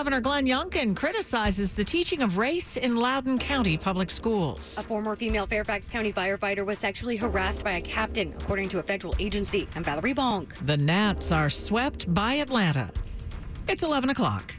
Governor Glenn Youngkin criticizes the teaching of race in Loudoun County public schools. A former female Fairfax County firefighter was sexually harassed by a captain, according to a federal agency. I'm Valerie Bonk. The Nats are swept by Atlanta. It's 11 o'clock.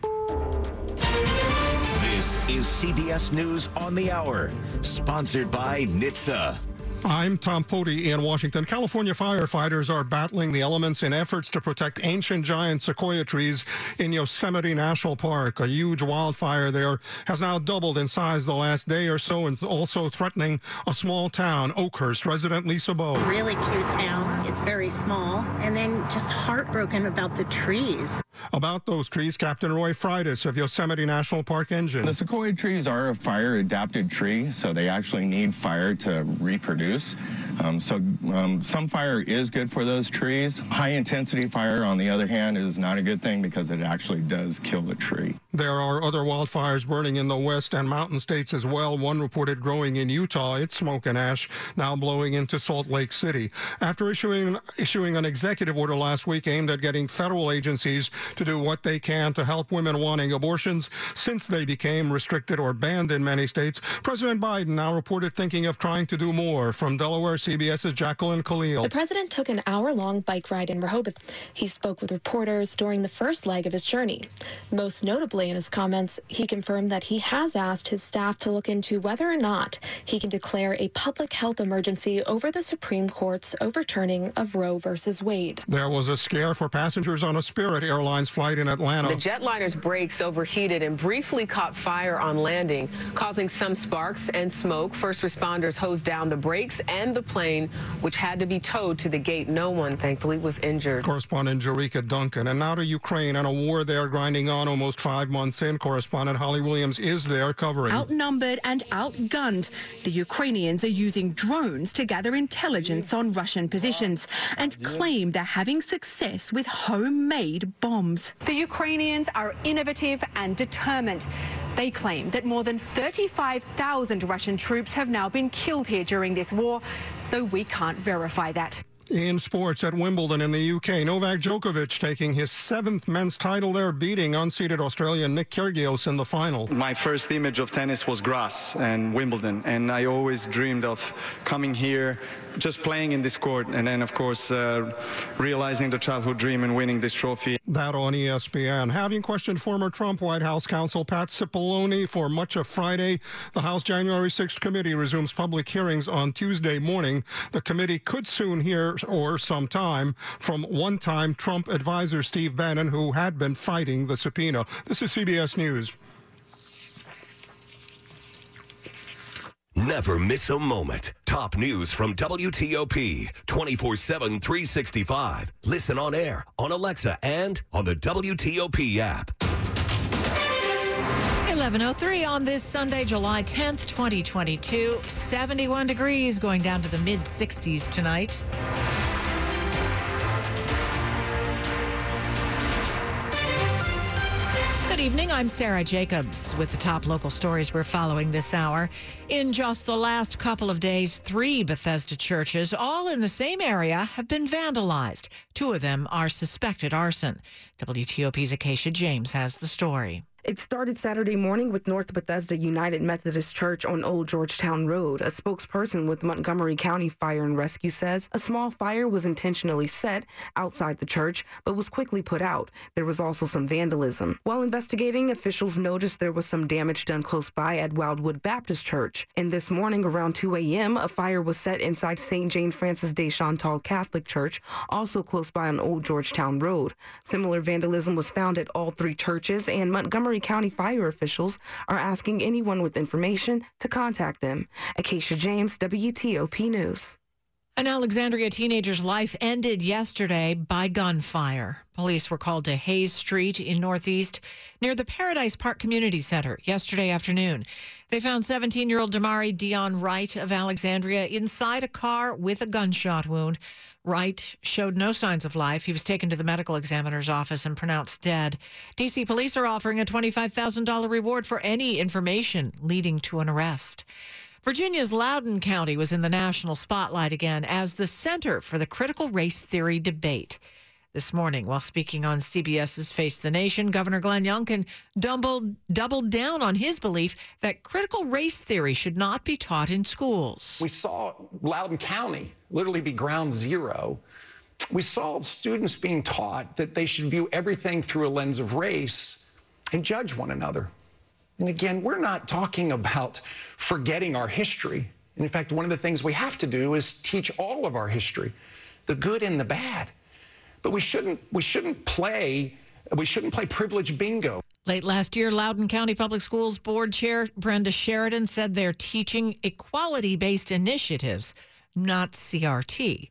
This is CBS News on the Hour, sponsored by NHTSA. I'm Tom Foty in Washington. California firefighters are battling the elements in efforts to protect ancient giant sequoia trees in Yosemite National Park. A huge wildfire there has now doubled in size the last day or so and also threatening a small town, Oakhurst. Resident Lisa Bow. Really cute town. It's very small. And then just heartbroken about the trees. About those trees, Captain Roy Freitas of Yosemite National Park Engine. The sequoia trees are a fire adapted tree, so they actually need fire to reproduce news. Um, so um, some fire is good for those trees. High intensity fire, on the other hand, is not a good thing because it actually does kill the tree. There are other wildfires burning in the west and mountain states as well. One reported growing in Utah. It's smoke and ash now blowing into Salt Lake City. After issuing, issuing an executive order last week aimed at getting federal agencies to do what they can to help women wanting abortions since they became restricted or banned in many states. President Biden now reported thinking of trying to do more. From Delaware, CBS's Jacqueline Khalil. The president took an hour long bike ride in Rehoboth. He spoke with reporters during the first leg of his journey. Most notably in his comments, he confirmed that he has asked his staff to look into whether or not he can declare a public health emergency over the Supreme Court's overturning of Roe versus Wade. There was a scare for passengers on a Spirit Airlines flight in Atlanta. The jetliner's brakes overheated and briefly caught fire on landing, causing some sparks and smoke. First responders hosed down the brakes and the plane, which had to be towed to the gate. No one, thankfully, was injured. Correspondent Jerika Duncan. And now to Ukraine and a war there grinding on almost five months in. Correspondent Holly Williams is there covering. Outnumbered and outgunned, the Ukrainians are using drones to gather intelligence on Russian positions and claim they're having success with homemade bombs. The Ukrainians are innovative and determined. They claim that more than 35,000 Russian troops have now been killed here during this war, though we can't verify that. In sports at Wimbledon in the UK, Novak Djokovic taking his seventh men's title there, beating unseeded Australian Nick Kyrgios in the final. My first image of tennis was grass and Wimbledon, and I always dreamed of coming here, just playing in this court, and then, of course, uh, realizing the childhood dream and winning this trophy. That on ESPN. Having questioned former Trump White House counsel Pat Cipollone for much of Friday, the House January 6th committee resumes public hearings on Tuesday morning. The committee could soon hear or sometime from one-time Trump advisor Steve Bannon, who had been fighting the subpoena. This is CBS News. Never miss a moment. Top news from WTOP 24 7, 365. Listen on air, on Alexa, and on the WTOP app. 1103 on this Sunday, July 10th, 2022. 71 degrees going down to the mid 60s tonight. Evening. I'm Sarah Jacobs with the top local stories we're following this hour. In just the last couple of days, three Bethesda churches, all in the same area, have been vandalized. Two of them are suspected arson. WTOP's Acacia James has the story. It started Saturday morning with North Bethesda United Methodist Church on Old Georgetown Road. A spokesperson with Montgomery County Fire and Rescue says a small fire was intentionally set outside the church, but was quickly put out. There was also some vandalism. While investigating, officials noticed there was some damage done close by at Wildwood Baptist Church. And this morning around 2 a.m., a fire was set inside St. Jane Francis de Chantal Catholic Church, also close by on Old Georgetown Road. Similar vandalism was found at all three churches, and Montgomery County fire officials are asking anyone with information to contact them. Acacia James, WTOP News. An Alexandria teenager's life ended yesterday by gunfire. Police were called to Hayes Street in Northeast near the Paradise Park Community Center yesterday afternoon. They found 17 year old Damari Dion Wright of Alexandria inside a car with a gunshot wound. Wright showed no signs of life. He was taken to the medical examiner's office and pronounced dead. DC police are offering a $25,000 reward for any information leading to an arrest. Virginia's Loudoun County was in the national spotlight again as the center for the critical race theory debate. This morning, while speaking on CBS's Face the Nation, Governor Glenn Youngkin doubled, doubled down on his belief that critical race theory should not be taught in schools. We saw Loudoun County literally be ground zero. We saw students being taught that they should view everything through a lens of race and judge one another. And again, we're not talking about forgetting our history. And in fact, one of the things we have to do is teach all of our history, the good and the bad. But we shouldn't we shouldn't play we shouldn't play privilege bingo. Late last year, Loudoun County Public Schools Board Chair Brenda Sheridan said they're teaching equality based initiatives, not CRT.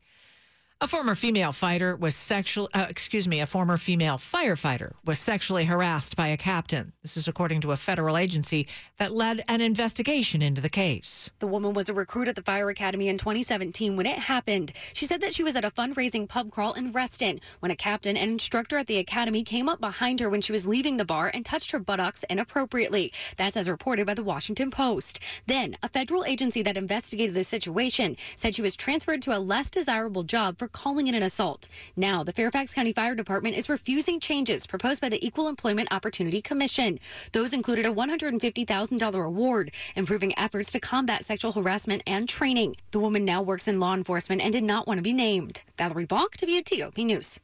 A former female fighter was sexual, uh, excuse me, a former female firefighter was sexually harassed by a captain. This is according to a federal agency that led an investigation into the case. The woman was a recruit at the fire academy in 2017 when it happened. She said that she was at a fundraising pub crawl in Reston when a captain and instructor at the academy came up behind her when she was leaving the bar and touched her buttocks inappropriately. That's as reported by the Washington Post. Then, a federal agency that investigated the situation said she was transferred to a less desirable job for calling it an assault. Now, the Fairfax County Fire Department is refusing changes proposed by the Equal Employment Opportunity Commission. Those included a $150,000 award, improving efforts to combat sexual harassment and training. The woman now works in law enforcement and did not want to be named. Valerie Bonk, WTOP News.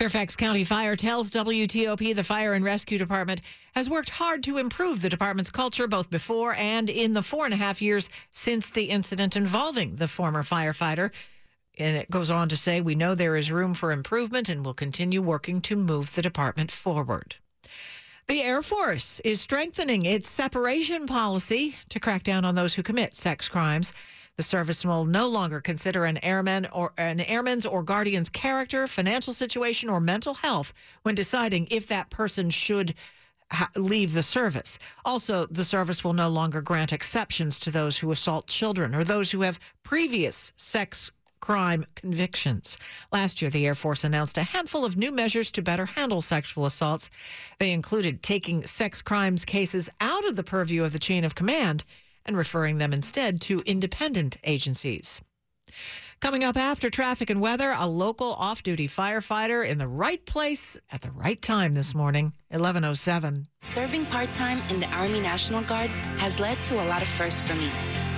Fairfax County Fire tells WTOP the Fire and Rescue Department has worked hard to improve the department's culture both before and in the four and a half years since the incident involving the former firefighter. And it goes on to say, we know there is room for improvement and will continue working to move the department forward. The Air Force is strengthening its separation policy to crack down on those who commit sex crimes. The service will no longer consider an airman or an airman's or guardian's character, financial situation, or mental health when deciding if that person should leave the service. Also, the service will no longer grant exceptions to those who assault children or those who have previous sex crime convictions. Last year, the Air Force announced a handful of new measures to better handle sexual assaults. They included taking sex crimes cases out of the purview of the chain of command and referring them instead to independent agencies. Coming up after traffic and weather, a local off duty firefighter in the right place at the right time this morning, 1107. Serving part time in the Army National Guard has led to a lot of firsts for me.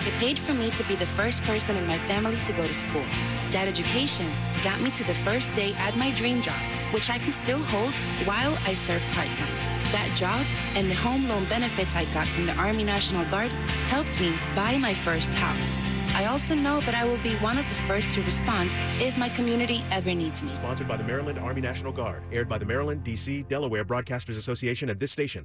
It paid for me to be the first person in my family to go to school. That education got me to the first day at my dream job, which I can still hold while I serve part time. That job and the home loan benefits I got from the Army National Guard helped me buy my first house. I also know that I will be one of the first to respond if my community ever needs me. Sponsored by the Maryland Army National Guard, aired by the Maryland, D.C., Delaware Broadcasters Association and this station.